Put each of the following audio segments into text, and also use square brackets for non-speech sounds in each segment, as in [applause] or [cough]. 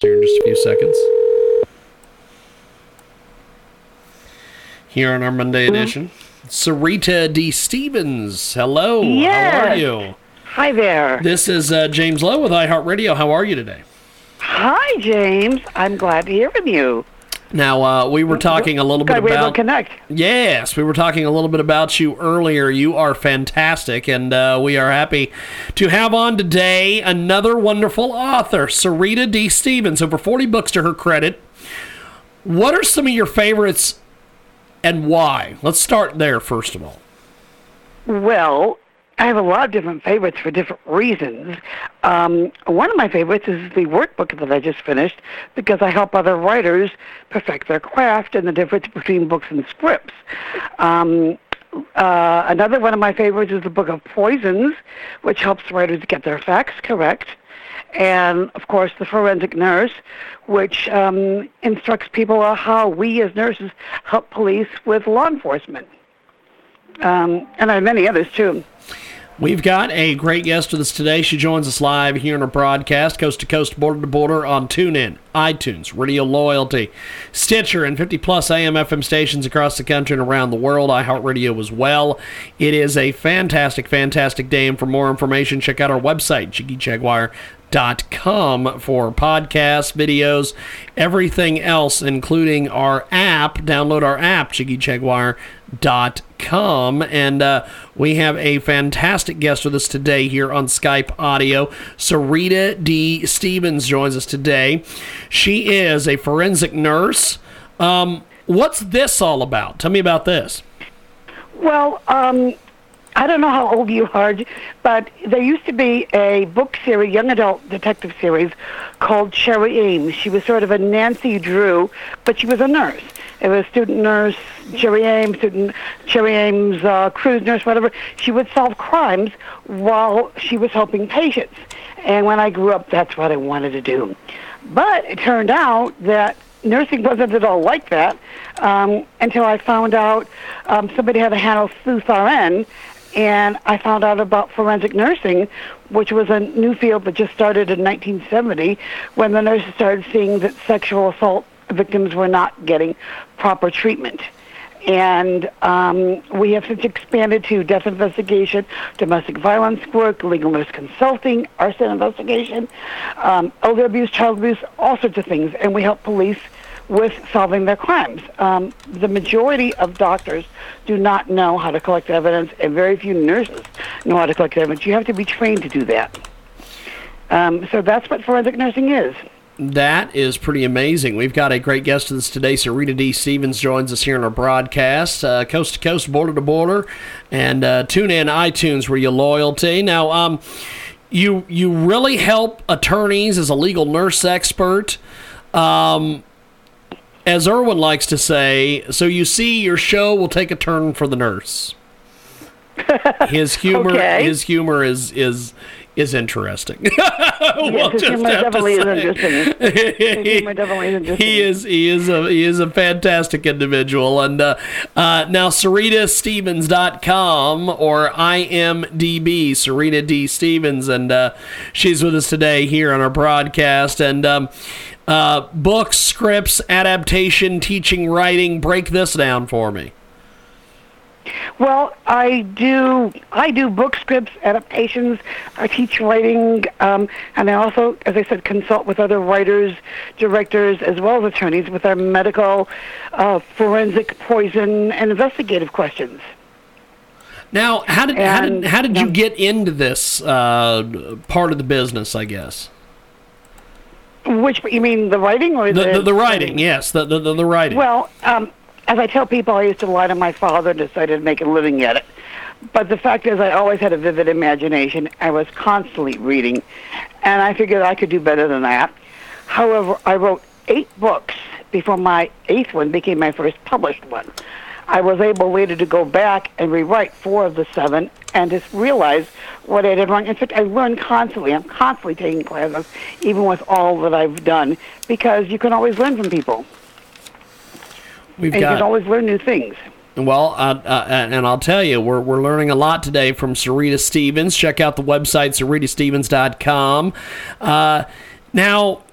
Here in just a few seconds. Here on our Monday edition, Serita D. Stevens. Hello. How are you? Hi there. This is uh, James Lowe with iHeartRadio. How are you today? Hi, James. I'm glad to hear from you. Now, uh, we were talking a little bit Glad we able to about. connect. Yes, we were talking a little bit about you earlier. You are fantastic, and uh, we are happy to have on today another wonderful author, Serita D. Stevens. Over 40 books to her credit. What are some of your favorites and why? Let's start there, first of all. Well, I have a lot of different favorites for different reasons. Um, one of my favorites is the workbook that I just finished because I help other writers perfect their craft and the difference between books and scripts. Um, uh, another one of my favorites is the book of poisons, which helps writers get their facts correct. And of course, the forensic nurse, which um, instructs people on how we as nurses help police with law enforcement. Um, and I have many others too. We've got a great guest with us today. She joins us live here in our broadcast, coast to coast, border to border, on TuneIn, iTunes, Radio Loyalty, Stitcher, and 50 plus AM FM stations across the country and around the world. iHeartRadio as well. It is a fantastic, fantastic day. And for more information, check out our website, JiggyJaguar.com, for podcasts, videos, everything else, including our app. Download our app, Jiggy Jaguar dot com. And uh, we have a fantastic guest with us today here on skype audio. Serita d. Stevens joins us today. She is a forensic nurse. Um, what's this all about? Tell me about this. Well, um, I don't know how old you are, but there used to be a book series, young adult detective series, called Cherry Ames. She was sort of a Nancy Drew, but she was a nurse. It was student nurse Cherry Ames, student Cherry Ames, uh, cruise nurse, whatever. She would solve crimes while she was helping patients. And when I grew up, that's what I wanted to do. But it turned out that nursing wasn't at all like that um, until I found out um, somebody had a handle Sleuth RN, and I found out about forensic nursing, which was a new field that just started in 1970 when the nurses started seeing that sexual assault victims were not getting proper treatment. And um, we have since expanded to death investigation, domestic violence work, legal nurse consulting, arson investigation, um, elder abuse, child abuse, all sorts of things. And we help police with solving their crimes. Um, the majority of doctors do not know how to collect evidence, and very few nurses know how to collect evidence. You have to be trained to do that. Um, so that's what forensic nursing is. That is pretty amazing. We've got a great guest with us today. Serena D. Stevens joins us here in our broadcast, uh, coast to coast, border to border, and uh, tune in iTunes Radio Loyalty. Now, um, you you really help attorneys as a legal nurse expert. Um, as Irwin likes to say, so you see, your show will take a turn for the nurse. [laughs] His humor, Okay. his humor is is is interesting. [laughs] yes, his just humor have to definitely is interesting. His [laughs] humor definitely is interesting. He is he is a he is a fantastic individual. And uh, uh, now SeritaStevens.com or IMDB, Serena D. Stevens, and uh, she's with us today here on our broadcast. And um, uh, books, scripts, adaptation, teaching, writing. Break this down for me. Well, I do. I do book scripts, adaptations. I teach writing, um, and I also, as I said, consult with other writers, directors, as well as attorneys with our medical, uh, forensic, poison, and investigative questions. Now, how did how did how did you get into this uh, part of the business? I guess Which you mean the writing or the the, the writing. Yes, the the, the, the writing. Well, um, as I tell people, I used to lie to my father and decided to make a living at it. But the fact is, I always had a vivid imagination. I was constantly reading, and I figured I could do better than that. However, I wrote eight books before my eighth one became my first published one. I was able later to go back and rewrite four of the seven and just realize what I did wrong. In fact, I learn constantly. I'm constantly taking classes, even with all that I've done, because you can always learn from people. We've and got you can always learn new things. Well, uh, uh, and I'll tell you, we're, we're learning a lot today from Serita Stevens. Check out the website, seritastevens.com. Uh, now,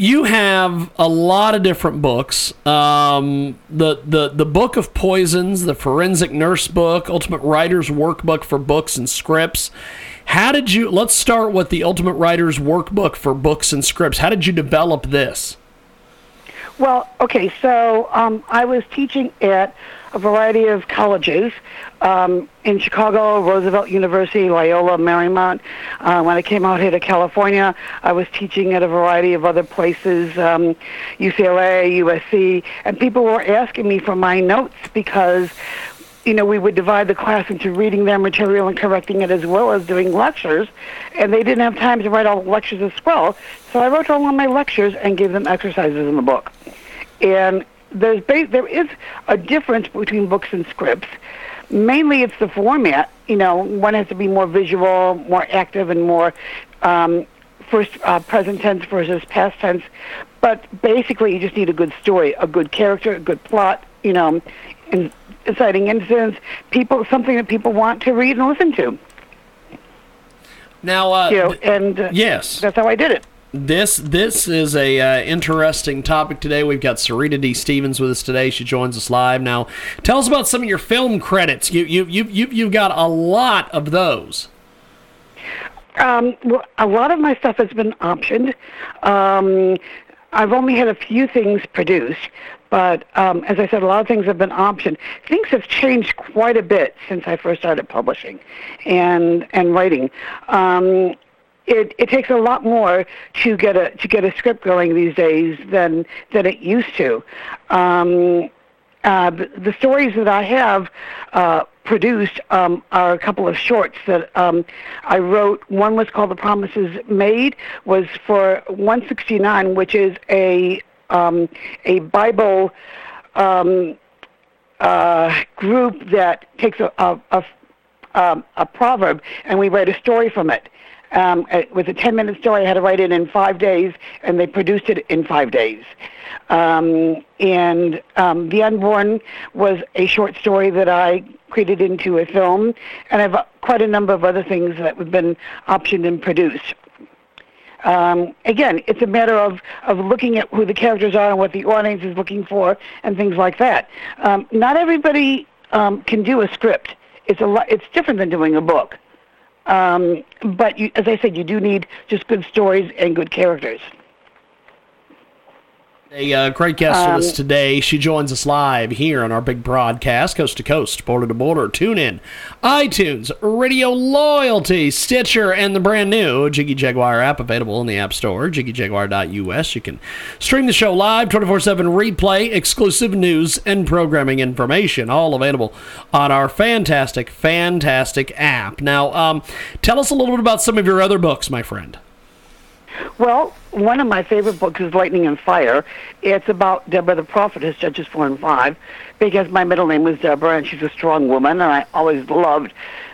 you have a lot of different books. Um, the, the, the Book of Poisons, the Forensic Nurse book, Ultimate Writer's Workbook for Books and Scripts. How did you, let's start with the Ultimate Writer's Workbook for Books and Scripts. How did you develop this? Well, okay, so um, I was teaching at a variety of colleges um, in Chicago, Roosevelt University, Loyola, Marymount. Uh, when I came out here to California, I was teaching at a variety of other places, um, UCLA, USC, and people were asking me for my notes because you know, we would divide the class into reading their material and correcting it as well as doing lectures, and they didn't have time to write all the lectures as well. So I wrote all of my lectures and gave them exercises in the book. And there's ba- there is a difference between books and scripts. Mainly, it's the format. You know, one has to be more visual, more active, and more um, first uh, present tense versus past tense. But basically, you just need a good story, a good character, a good plot. You know, inciting incidents, people something that people want to read and listen to. Now, uh, You know, and uh, yes, that's how I did it. This this is a uh, interesting topic today. We've got Serita D. Stevens with us today. She joins us live now. Tell us about some of your film credits. You you you you you've got a lot of those. Um, well, a lot of my stuff has been optioned. Um, I've only had a few things produced, but um, as I said, a lot of things have been optioned. Things have changed quite a bit since I first started publishing and and writing. Um, it, it takes a lot more to get a to get a script going these days than than it used to. Um, uh, the, stories that I have uh, produced um, are a couple of shorts that um, I wrote. One was called "The Promises Made," was for 169, which is a um, a Bible um, uh, group that takes a a, a, um, a proverb and we write a story from it. Um, it was a 10 minute story. I had to write it in five days, and they produced it in five days. Um, and um, The Unborn was a short story that I created into a film, and I've uh, quite a number of other things that have been optioned and produced. Um, again, it's a matter of, of looking at who the characters are and what the audience is looking for and things like that. Um, not everybody um, can do a script. It's a lot, it's different than doing a book. Um, but you, as I said, you do need just good stories and good characters. A uh, great guest with us Um, today. She joins us live here on our big broadcast, coast to coast, border to border. Tune in, iTunes, Radio Loyalty, Stitcher, and the brand new Jiggy Jaguar app available in the App Store, jiggyjaguar.us. You can stream the show live, 24 7 replay, exclusive news and programming information, all available on our fantastic, fantastic app. Now, um, tell us a little bit about some of your other books, my friend. Well, one of my favorite books is Lightning and Fire. It's about Deborah the Prophetess, Judges 4 and 5, because my middle name was Deborah and she's a strong woman, and I always loved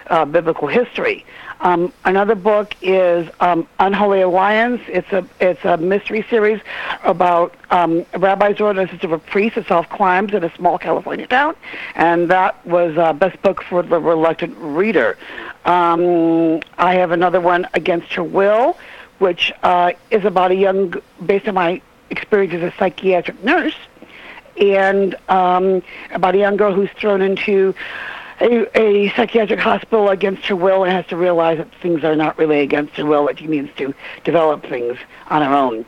uh, biblical history. Um, another book is um, Unholy Alliance. It's a it's a mystery series about um, a rabbi's daughter and sister of a priest that solve crimes in a small California town, and that was uh, best book for the reluctant reader. Um, I have another one, Against Her Will, which uh, is about a young, based on my experience as a psychiatric nurse, and um, about a young girl who's thrown into a, a psychiatric hospital against her will and has to realize that things are not really against her will, that she needs to develop things on her own.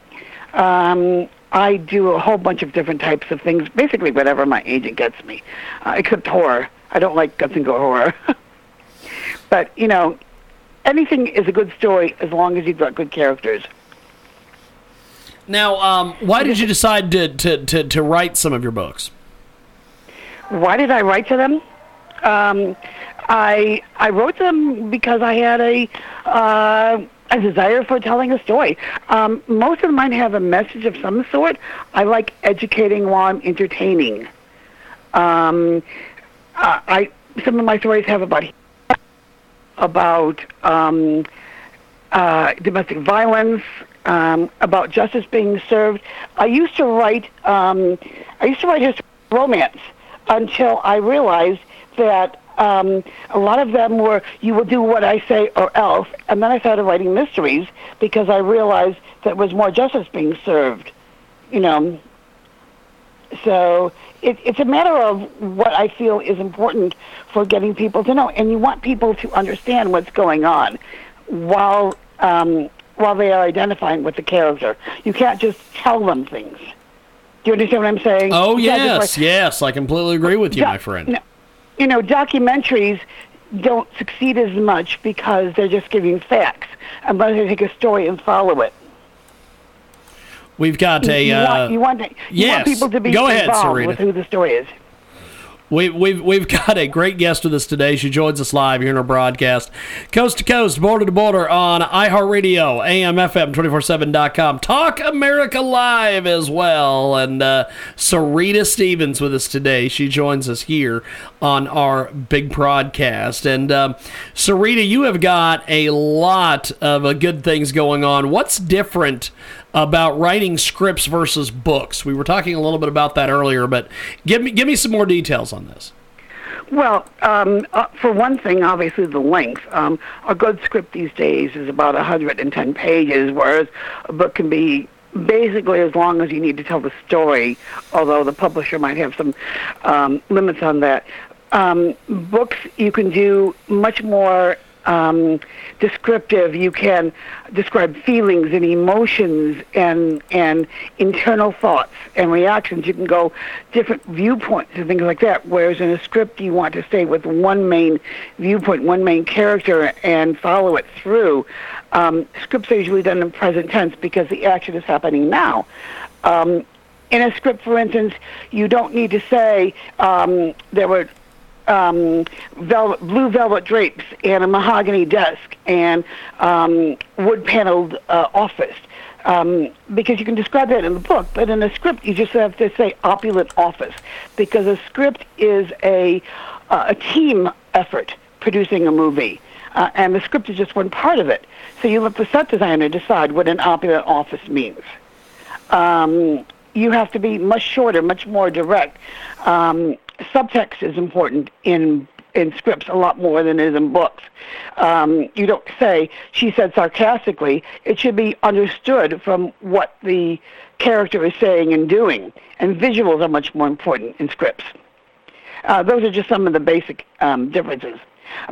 Um, I do a whole bunch of different types of things, basically whatever my agent gets me, uh, except horror. I don't like guts and go horror. [laughs] but, you know, anything is a good story as long as you've got good characters. Now, um, why did you decide to, to, to, to write some of your books? Why did I write to them? Um, I I wrote them because I had a uh, a desire for telling a story. Um, most of mine have a message of some sort. I like educating while I'm entertaining. Um, uh, I some of my stories have about about um, uh, domestic violence, um, about justice being served. I used to write. Um, I used to write history romance until I realized that um, a lot of them were you will do what I say or else, and then I started writing mysteries because I realized that was more justice being served. You know, so it, it's a matter of what I feel is important for getting people to know, and you want people to understand what's going on while um, while they are identifying with the character. You can't just tell them things. Do you understand what I'm saying? Oh You yes, like, yes, I completely agree with you, doc- my friend. no, you know, documentaries don't succeed as much because they're just giving facts, unless they take a story and follow it. We've got a. you, uh, want, you want you yes. want people to be Go ahead, involved Serita. with who the story is. We, we've we've got a great guest with us today. She joins us live here in our broadcast, coast to coast, border to border on iHeartRadio, AMFM247.com, Talk America Live as well. And uh, Serita Stevens with us today. She joins us here on our big broadcast. And um, Serita, you have got a lot of uh, good things going on. What's different? About writing scripts versus books. We were talking a little bit about that earlier, but give me give me some more details on this. Well, um, uh, for one thing, obviously the length. Um, a good script these days is about 110 pages, whereas a book can be basically as long as you need to tell the story, although the publisher might have some um, limits on that. Um, books you can do much more um, descriptive. You can describe feelings and emotions and and internal thoughts and reactions. You can go different viewpoints and things like that. Whereas in a script, you want to stay with one main viewpoint, one main character, and follow it through. Um, scripts are usually done in present tense because the action is happening now. Um, in a script, for instance, you don't need to say um, there were um, velvet, blue velvet drapes and a mahogany desk and um, wood paneled uh, office. Um, because you can describe that in the book, but in a script you just have to say opulent office because a script is a uh, a team effort producing a movie, uh, and the script is just one part of it. So you let the set designer decide what an opulent office means um, you have to be much shorter, much more direct. Um, subtext is important in in scripts a lot more than it is in books. Um, you don't say she said sarcastically. It should be understood from what the character is saying and doing. And visuals are much more important in scripts. Uh, those are just some of the basic um, differences.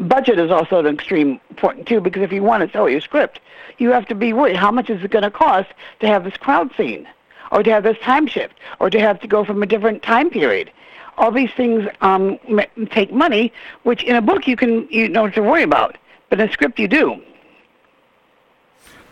Budget is also an extreme important too, because if you want to sell your script, you have to be worried how much is it going to cost to have this crowd scene, or to have this time shift, or to have to go from a different time period. All these things um, take money, which in a book you can you don't have to worry about, but in a script you do.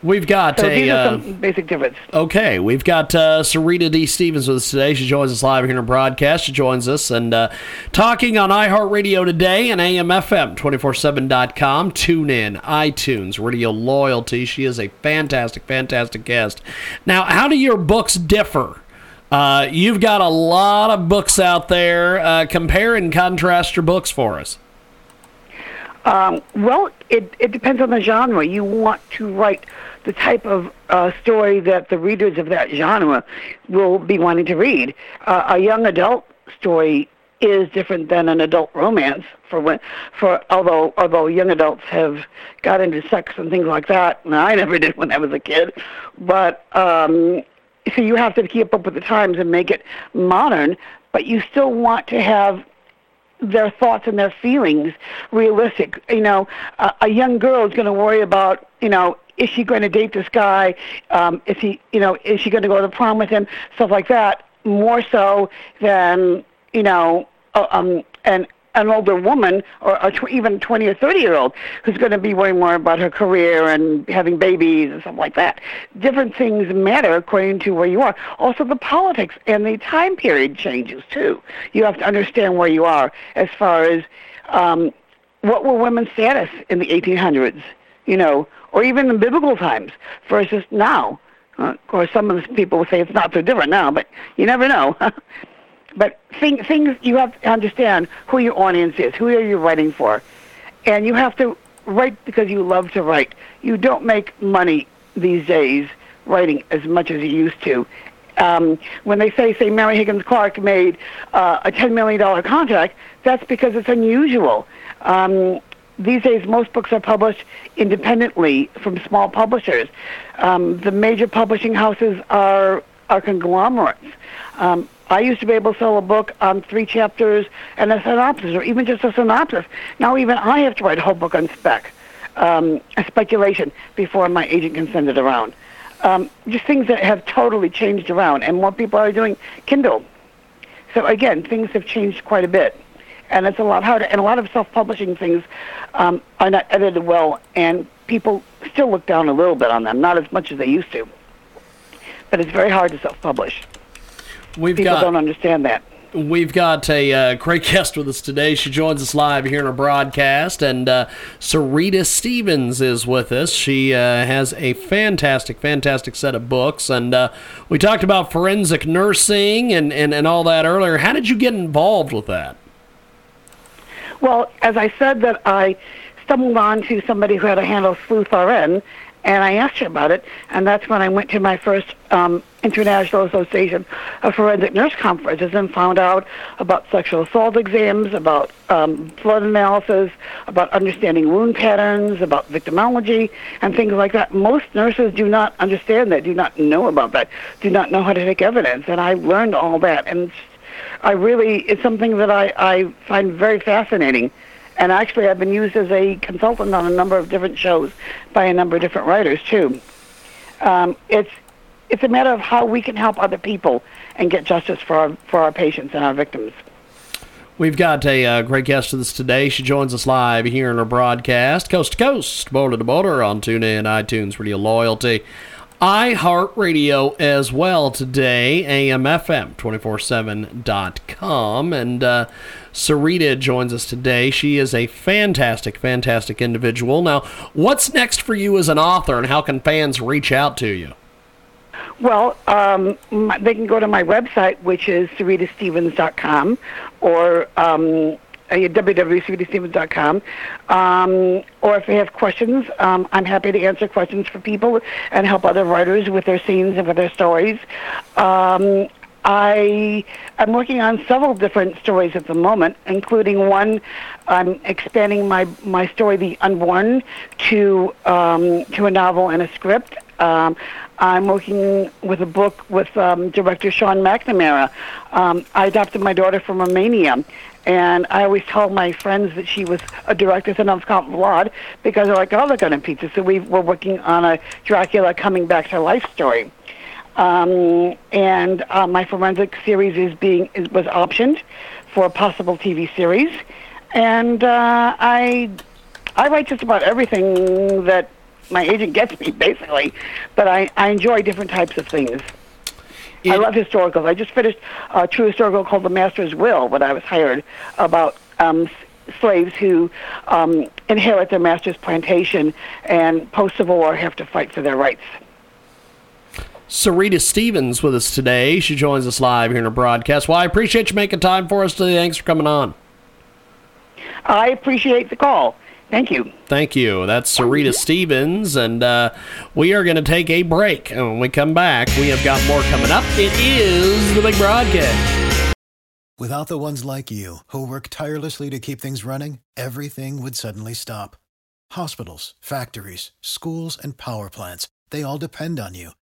We've got So a. Uh, some basic differences. Okay, we've got uh, Serita D. Stevens with us today. She joins us live here in our broadcast. She joins us and uh, talking on iHeartRadio today and AMFM247.com, TuneIn, iTunes, Radio Loyalty. She is a fantastic, fantastic guest. Now, how do your books differ? Uh, you've got a lot of books out there. Uh, compare and contrast your books for us. Um, well, it, it depends on the genre. You want to write the type of uh, story that the readers of that genre will be wanting to read. Uh, a young adult story is different than an adult romance for when for although although young adults have got into sex and things like that and I [laughs] never did when I was a kid but um so you have to keep up with the times and make it modern but you still want to have their thoughts and their feelings realistic. You know, a, a young girl is going to worry about, you know, is she going to date this guy? Um, is he, you know, is she going to go to prom with him? Stuff like that. More so than, you know, uh, um, an an older woman or a tw- even 20 or 30 year old who's going to be worrying more about her career and having babies and stuff like that. Different things matter according to where you are. Also, the politics and the time period changes too. You have to understand where you are as far as um, what were women's status in the 1800s. you know, or even in biblical times versus now. Uh, of course, some of the people will say it's not so different now, but you never know. [laughs] but thing, things you have to understand who your audience is, who are you writing for, and you have to write because you love to write. You don't make money these days writing as much as you used to. Um, when they say, say, Mary Higgins Clark made uh, a $10 million contract, that's because it's unusual. Um, these days, most books are published independently from small publishers. Um, the major publishing houses are are conglomerates. Um, I used to be able to sell a book on three chapters and a synopsis, or even just a synopsis. Now, even I have to write a whole book on spec, um, a speculation, before my agent can send it around. Um, just things that have totally changed around, and more people are doing Kindle. So again, things have changed quite a bit and it's a lot harder. And a lot of self-publishing things um, are not edited well, and people still look down a little bit on them, not as much as they used to. But it's very hard to self-publish. We've people got, don't understand that. We've got a uh, great [laughs] guest with us today. She joins us live here in our broadcast, and uh, Serita Stevens is with us. She uh, has a fantastic, fantastic set of books, and uh, we talked about forensic nursing and, and, and all that earlier. How did you get involved with that? Well, as I said, that I stumbled onto somebody who had a handle Sleuth RN, and I asked her about it, and that's when I went to my first um, International Association of Forensic Nurse conferences and found out about sexual assault exams, about um, blood analysis, about understanding wound patterns, about victimology, and things like that. Most nurses do not understand that, do not know about that, do not know how to take evidence, and I learned all that, and I really, it's something that I, I find very fascinating. And actually, I've been used as a consultant on a number of different shows by a number of different writers, too. Um, it's, it's a matter of how we can help other people and get justice for our, for our patients and our victims. We've got a uh, great guest with us today. She joins us live here in our broadcast, coast to coast, border to border on TuneIn, iTunes, Radio Loyalty iHeartRadio as well today, AMFM247.com. And uh, Serita joins us today. She is a fantastic, fantastic individual. Now, what's next for you as an author, and how can fans reach out to you? Well, um, they can go to my website, which is seritastevens.com, or um, uh, www.cdstevens.com. Um, or if they have questions, um, I'm happy to answer questions for people and help other writers with their scenes and with their stories. Um, I am working on several different stories at the moment, including one. I'm expanding my my story, The Unborn, to um, to a novel and a script. Um, I'm working with a book with um, director Sean McNamara. Um, I adopted my daughter from Romania, and I always tell my friends that she was a director of Scotland Vlad because they're like, oh, they're going to pizza. So we were working on a Dracula coming back to life story. Um, and uh, my forensic series is being is, was optioned for a possible TV series, and uh, I I write just about everything that my agent gets me basically, but I I enjoy different types of things. It, I love historicals. I just finished a true historical called The Master's Will when I was hired about um, slaves who um, inherit their master's plantation and post-Civil War have to fight for their rights. Serita Stevens with us today. She joins us live here in our broadcast. Well, I appreciate you making time for us today. Thanks for coming on. I appreciate the call. Thank you. Thank you. That's Serita Stevens, and uh, we are going to take a break. And when we come back, we have got more coming up. It is the big broadcast. Without the ones like you, who work tirelessly to keep things running, everything would suddenly stop. Hospitals, factories, schools, and power plants, they all depend on you.